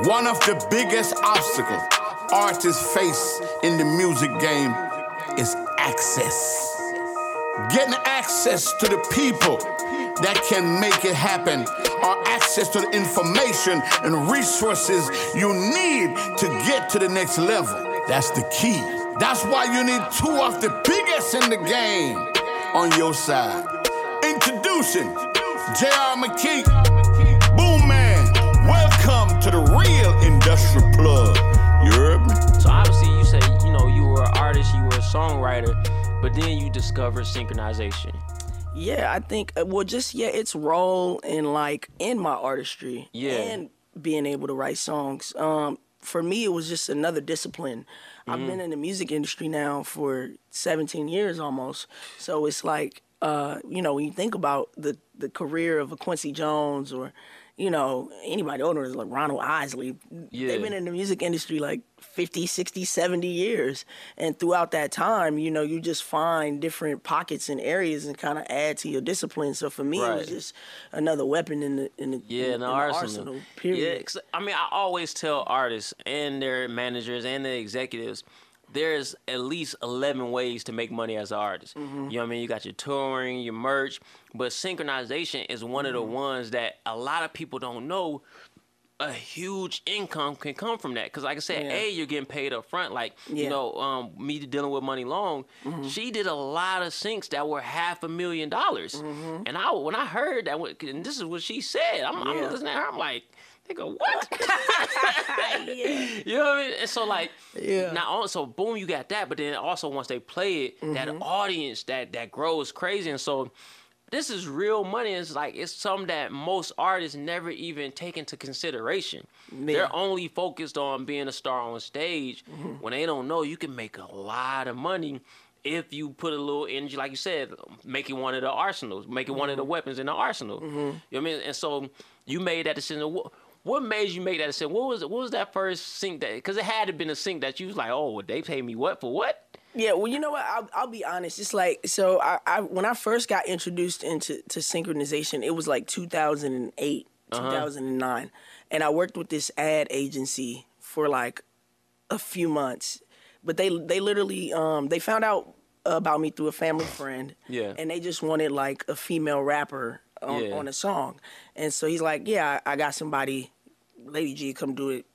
One of the biggest obstacles artists face in the music game is access. Getting access to the people that can make it happen, or access to the information and resources you need to get to the next level. That's the key. That's why you need two of the biggest in the game on your side. Introducing J.R. McKee, a songwriter, but then you discover synchronization. Yeah, I think uh, well, just yeah, its role in like in my artistry, Yeah. and being able to write songs. Um, for me, it was just another discipline. I've been in the music industry now for 17 years almost, so it's like uh, you know when you think about the the career of a Quincy Jones or you know anybody older is like Ronald Isley, Yeah. they've been in the music industry like 50, 60, 70 years. And throughout that time, you know, you just find different pockets and areas and kind of add to your discipline. So for me, it was just another weapon in the in the, Yeah, in, in the in arsenal. Period. Yeah, I mean, I always tell artists and their managers and their executives, there's at least 11 ways to make money as an artist. Mm-hmm. You know what I mean? You got your touring, your merch, but synchronization is one of the Mm-hmm. ones that a lot of people don't know. A huge income can come from that because, like I said, Yeah. a you're getting paid up front. Like you Yeah. Mm-hmm. know, um, me dealing with Money Long, she did a lot of syncs that were half a million dollars. And I when I heard that, and this is what she said, I'm, I'm listening to her. I'm like, nigga, what? yeah. You know what I mean? And so like, Yeah. Not only so boom, you got that, but then also once they play it, that Mm-hmm. audience that that grows crazy, and so. This is real money. It's like it's something that most artists never even take into consideration. They're only focused on being a star on stage Mm-hmm. when they don't know you can make a lot of money if you put a little energy, like you said, making one of the arsenals, make it one of the Mm-hmm. weapons in the arsenal. You know what I mean? And so you made that decision. What, made you make that decision? What was what was that first sync that? Because it had to been a sync that you was like, oh, they pay me what for what? Yeah, well, you know what? I'll, I'll be honest. It's like so. I, I when I first got introduced into to synchronization, it was like 2008, Uh-huh. 2009, and I worked with this ad agency for like a few months. But they they literally um they found out about me through a family friend. Yeah. And they just wanted like a female rapper on, Yeah. on a song, and so he's like, yeah, I, I got somebody, Lady G, come do it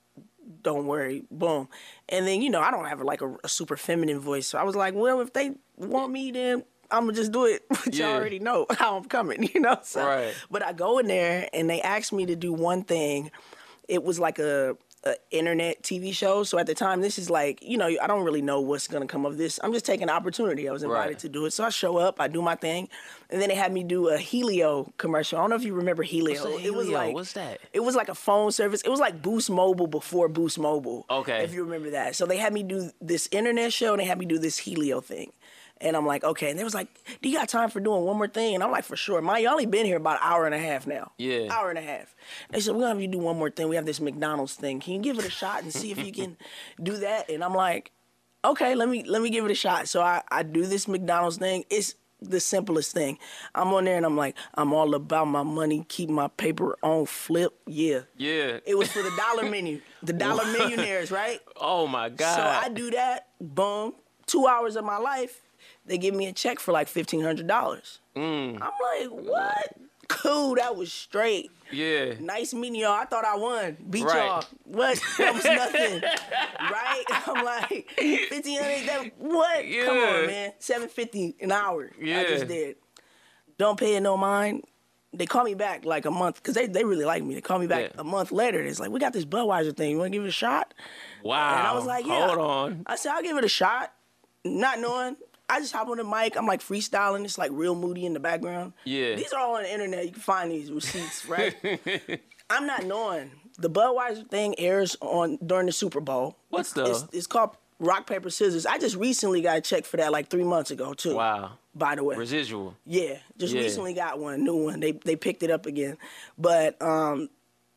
don't worry, boom. And then, you know, I don't have like a, a super feminine voice. So I was like, well, if they want me, then I'm gonna just do it. But Yeah. y'all already know how I'm coming, you know? So, Right. But I go in there and they asked me to do one thing. It was like a, internet TV show. So at the time, this is like, you know, I don't really know what's gonna come of this. I'm just taking an opportunity. I was invited Right. to do it. So I show up, I do my thing. And then they had me do a Helio commercial. I don't know if you remember Helio. A It was Helio? like What's that? it was like a phone service. It was like Boost Mobile before Boost Mobile. Okay. If you remember that. So they had me do this internet show and they had me do this Helio thing. And I'm like, okay. And they was like, do you got time for doing one more thing? And I'm like, for sure. My, you only been here about an hour and a half now. Yeah. Hour and a half. They said, we're going to have you do one more thing. We have this McDonald's thing. Can you give it a shot and see if you can do that? And I'm like, okay, let me let me give it a shot. So I, I do this McDonald's thing. It's the simplest thing. I'm on there and I'm like, I'm all about my money, keep my paper on flip. Yeah. Yeah. It was for the dollar menu, the dollar millionaires, right? oh my god. So I do that, boom, two hours of my life, they give me a check for like fifteen hundred dollars. Mm. I'm like, what? Cool, that was straight. yeah. Nice meeting y'all. I thought I won. Beat Right. y'all. What? That was nothing. right? I'm like, fifteen hundred. That what? Come on, man. Seven fifty an hour. Yeah. I just did. Don't pay it no mind. They call me back like a month because they, they really like me. They call me back Yeah. a month later. It's like we got this Budweiser thing. You want to give it a shot? Wow. And I was like, yeah. Hold on. I said, I'll give it a shot. Not knowing. I just hop on the mic. I'm like freestyling. It's like real moody in the background. Yeah. These are all on the internet. You can find these receipts, right? I'm not knowing. The Budweiser thing airs on during the Super Bowl. What's the- it's, it's called Rock Paper Scissors. I just recently got a check for that like three months ago too. Wow. By the way. Residual. Yeah, just Yeah. recently got one, new one. They they picked it up again, but um,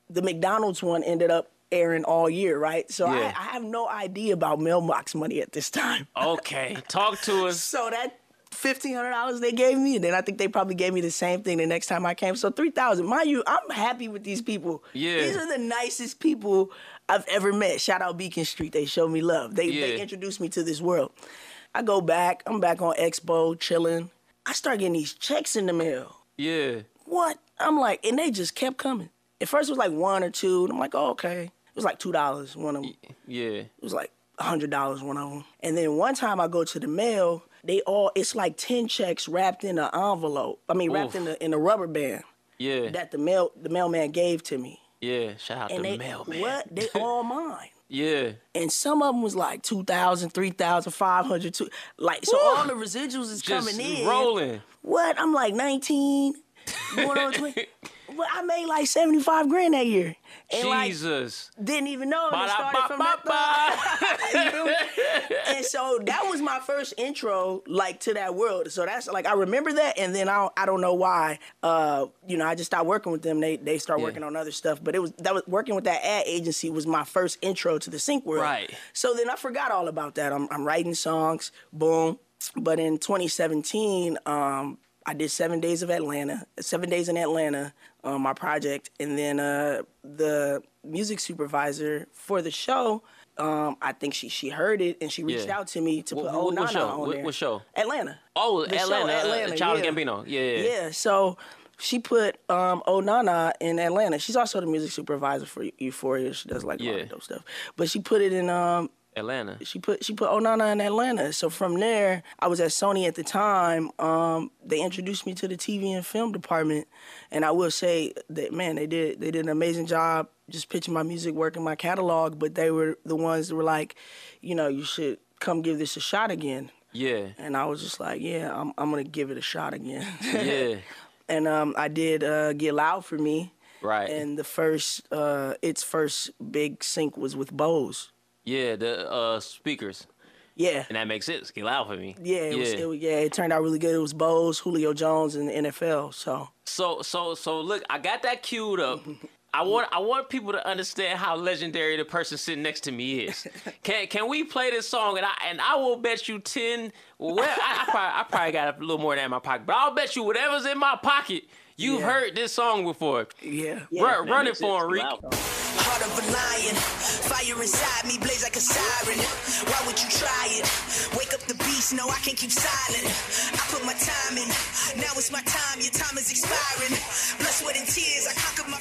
the McDonald's one ended up airing all year, right? So Yeah. I, I have no idea about mailbox money at this time. Okay. Talk to us. So that fifteen hundred dollars they gave me, and then I think they probably gave me the same thing the next time I came. So three thousand. Mind you, I'm happy with these people. Yeah. These are the nicest people I've ever met. Shout out Beacon Street. They showed me love. They Yeah. they introduced me to this world. I go back. I'm back on Expo, chilling. I start getting these checks in the mail. Yeah. What? I'm like, and they just kept coming. At first it was like one or two, and I'm like, oh, okay. It was like two dollars one of them. Yeah. It was like hundred dollars one of them. And then one time I go to the mail, they all it's like ten checks wrapped in an envelope. I mean, wrapped Oof. in a in a rubber band Yeah. that the mail the mailman gave to me. yeah. Shout out And to they mailman. what? They all mine. Yeah. And some of them was like 2,000, 3,000, 500, two- like so all the residuals is Just coming in. rolling. What? I'm like 19, going on 20. But I made like 75 grand that year. And like Jesus. didn't even know. And it started from that. You and so that was my first intro, like to that world. So that's like I remember that, and then I I don't know why. Uh, you know, I just stopped working with them. They they start Yeah. working on other stuff, but it was that was working with that ad agency was my first intro to the sync world. Right. So then I forgot all about that. I'm I'm writing songs, boom. But in 2017, um, I did seven days of Atlanta, seven days in Atlanta, um, my project, and then uh, the music supervisor for the show. Um, I think she she heard it and she reached Yeah. out to me to What- put what- Oh what Nana show? on What- there. what show? Atlanta. Oh, The show, Atlanta. uh, Atlanta, Child yeah. Gambino. Yeah. Yeah. Yeah, so she put um Oh Nana in Atlanta. She's also the music supervisor for Euphoria. She does like a lot of dope stuff. But she put it in um Atlanta. she put she put Onana in Atlanta. So from there, I was at Sony at the time. Um, they introduced me to the TV and film department, and I will say that man, they did they did an amazing job just pitching my music, working my catalog. But they were the ones that were like, you know, you should come give this a shot again. Yeah. And I was just like, yeah, I'm I'm gonna give it a shot again. Yeah. and um, I did uh, get loud for me. Right. And the first, uh, its first big sync was with Bose. Yeah. The uh speakers. Yeah. And that makes sense. Get loud for me. Yeah, it was, it yeah, it turned out really good. It was Bose, Julio Jones, and the NFL. So So so so look, I got that queued up. I want I want people to understand how legendary the person sitting next to me is. Can can we play this song and I and I will bet you ten. Well, I, I probably I probably got a little more than that in my pocket, but I'll bet you whatever's in my pocket, you've Yeah. heard this song before. yeah, run run it for sense. him, Reek. Heart of a lion, fire inside me blaze like a siren. Why would you try it? Wake up the beast, no, I can't keep silent. I put my time in, now it's my time, your time is expiring. Blood, sweat, and tears, I conquered my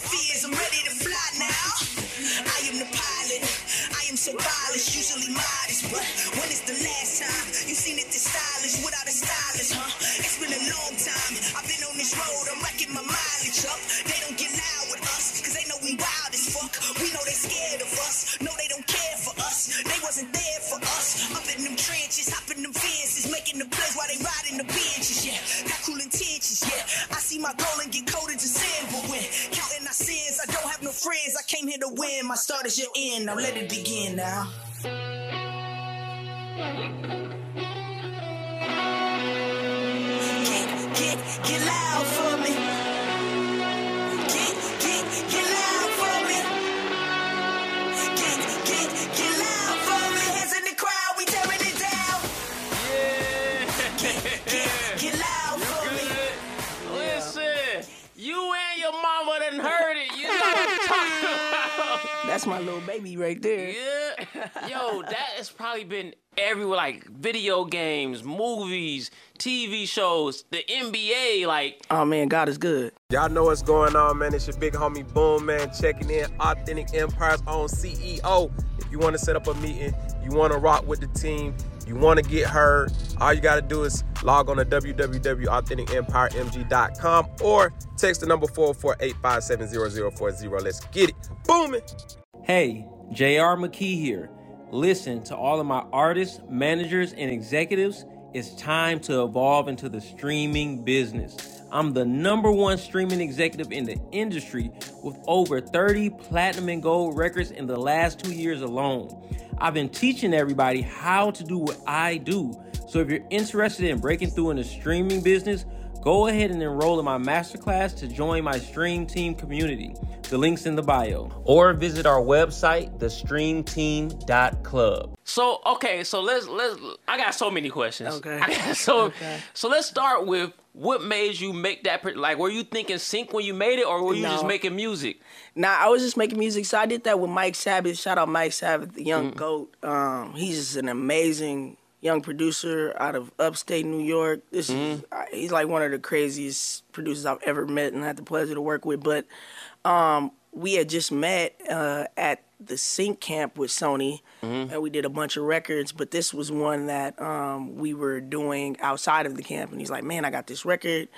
My start is your end. Now let it begin now. Get, get, get loud for me. Get, get, get loud that's my little baby right there. Yeah. Yo, that has probably been everywhere, like video games, movies, TV shows, the NBA, like Oh man, God is good. Y'all know what's going on, man. It's your big homie Boomman, checking in. Authentic Empire's own CEO. If you want to set up a meeting, you want to rock with the team, you want to get heard, all you got to do is log on to www.authenticempiremg.com or text the number 448-570-0040. Let's get it. Booming. Hey, JR McKee here. Listen to all of my artists, managers, and executives. It's time to evolve into the streaming business. I'm the number one streaming executive in the industry with over 30 platinum and gold records in the last two years alone. I've been teaching everybody how to do what I do. So if you're interested in breaking through in the streaming business, Go ahead and enroll in my masterclass to join my Stream Team community. The link's in the bio. Or visit our website, thestreamteam.club. So okay, so let's let's. I got so many questions. Okay. I got so Okay. so let's start with what made you make that? Like, were you thinking sync when you made it, or were you just making music? Nah, I was just making music. So I did that with Mike Sabbath. Shout out Mike Sabbath, the Mm. young goat. Um, he's just an amazing young producer out of upstate New York. This is Mm-hmm. uh, he's like one of the craziest producers I've ever met and had the pleasure to work with. But um, we had just met uh, at the Sync Camp with Sony, Mm-hmm. and we did a bunch of records. But this was one that um, we were doing outside of the camp, and he's like, "Man, I got this record."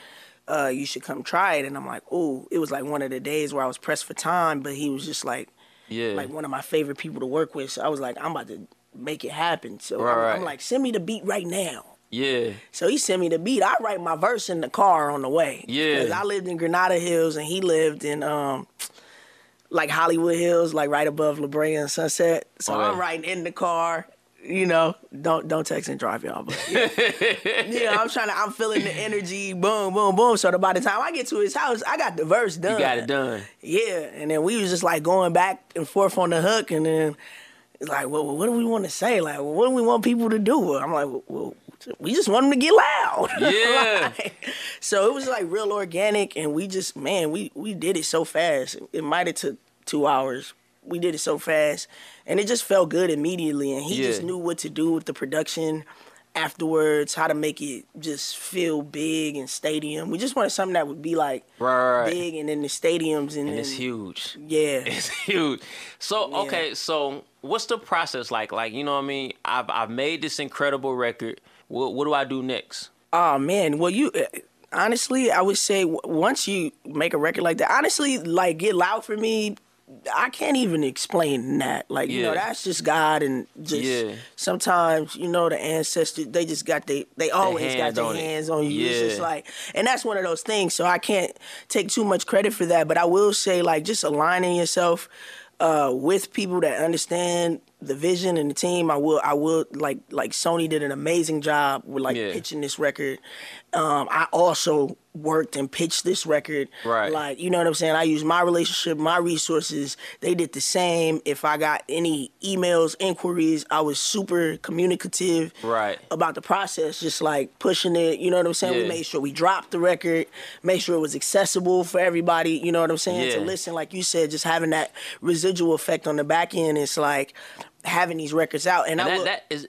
uh, you should come try it. And I'm like, ooh, it was like one of the days where I was pressed for time, but he was just like, Yeah. like one of my favorite people to work with. So I was like, I'm about to make it happen. So Right, I'm, I'm like, send me the beat right now. yeah. So he sent me the beat. I write my verse in the car on the way. Yeah. Because I lived in Granada Hills and he lived in um like Hollywood Hills, like right above La Brea and Sunset. So Okay. I'm writing in the car. You know, don't don't text and drive y'all, but yeah. yeah, I'm trying to. I'm feeling the energy, boom, boom, boom. So by the time I get to his house, I got the verse done. You got it done. Yeah, and then we was just like going back and forth on the hook, and then it's like, well, what do we want to say? Like, what do we want people to do? I'm like, well, we just want them to get loud. Yeah. Like, so it was like real organic, and we just, man, we we did it so fast. It might have took two hours. We did it so fast, and it just felt good immediately. And he just knew what to do with the production afterwards, how to make it just feel big and stadium. We just wanted something that would be like Right, right, big and in the stadiums and, And it's huge. Yeah. It's huge. So okay, so what's the process like? Like you know what I mean? I've I've made this incredible record. What what do I do next? Oh man, well you uh, honestly, I would say once you make a record like that, honestly, like Get Loud for me, I can't even explain that. Like you know, that's just God and just Yeah. sometimes you know the ancestors they just got they they always got hands their on it. hands on you. It's just like, and that's one of those things. So I can't take too much credit for that, but I will say like just aligning yourself uh, with people that understand the vision and the team. I will I will like like Sony did an amazing job with like Yeah. pitching this record. Um, I also worked and pitched this record. Right. Like, you know what I'm saying? I used my relationship, my resources. They did the same. If I got any emails, inquiries, I was super communicative Right. about the process, just like pushing it. You know what I'm saying? We made sure we dropped the record, made sure it was accessible for everybody. You know what I'm saying? To listen, like you said, just having that residual effect on the back end. It's like having these records out. And, And I that will, that is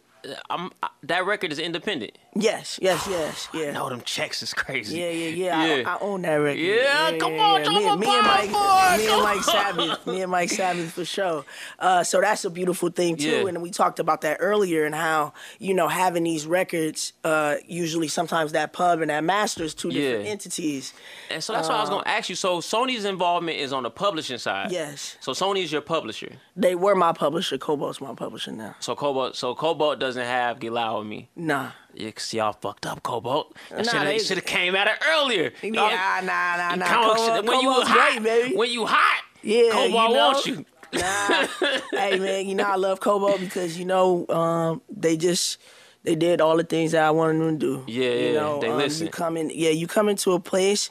I'm that record is independent. Yes, yes, yes, yeah. No, them checks is crazy. Yeah, yeah, yeah. Yeah. I, I own that record. Yeah, come on, Me, drop me and Mike, me and Mike on. Sabbath, me and Mike Sabbath for sure. Uh, so that's a beautiful thing too. Yeah. And we talked about that earlier and how you know having these records, uh, usually sometimes that pub and that masters two different Yeah. entities. And so that's what I was gonna ask you. So Sony's involvement is on the publishing side. Yes, So Sony's your publisher. they were my publisher. Kobalt's my publisher now. So Kobalt so Kobalt doesn't have Get Loud with me. Nah. Y'all fucked up, Kobalt. That Nah, they- have should have came at it earlier. Y'all- Yeah, nah, nah, nah. come- Kobalt- when you Kobalt's hot, great, baby. when you hot, Yeah, Kobalt you know? wants you. Nah. hey man, you know I love Kobalt because you know um, they just they did all the things that I wanted them to do. Yeah, you yeah, know, they um, listen. You come in, yeah, you come into a place,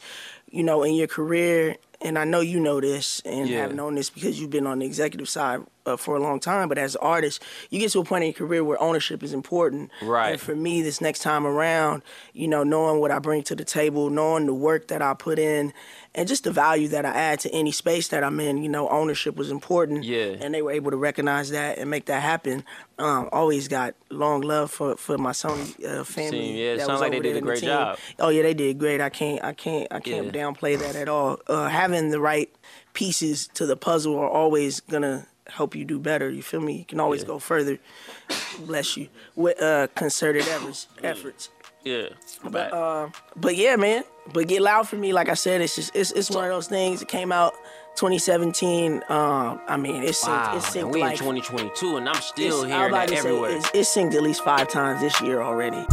you know, in your career, and I know you know this and Yeah. have known this because you've been on the executive side uh, for a long time. But as an artist, you get to a point in your career where ownership is important. Right. And for me, this next time around, you know, knowing what I bring to the table, knowing the work that I put in, and just the value that I add to any space that I'm in, you know, ownership was important. Yeah. And they were able to recognize that and make that happen. Um, always got long love for, for my Sony uh, family. Seem- yeah, it sounds like they did a in the great job. Oh yeah, they did great. I can't I can't I can't Yeah. downplay that at all. Uh, having the right pieces to the puzzle are always gonna help you do better. You feel me? You can always Yeah. go further. Bless you with uh, concerted efforts. Efforts. Yeah. But, But yeah, man. But get loud for me. Like I said, it's just it's, it's one of those things. It came out 2017. Um, I mean, it's synced, wow. it's synced we like in 2022, and I'm still hearing that to say, everywhere. it's, it's synced at least five times this year already.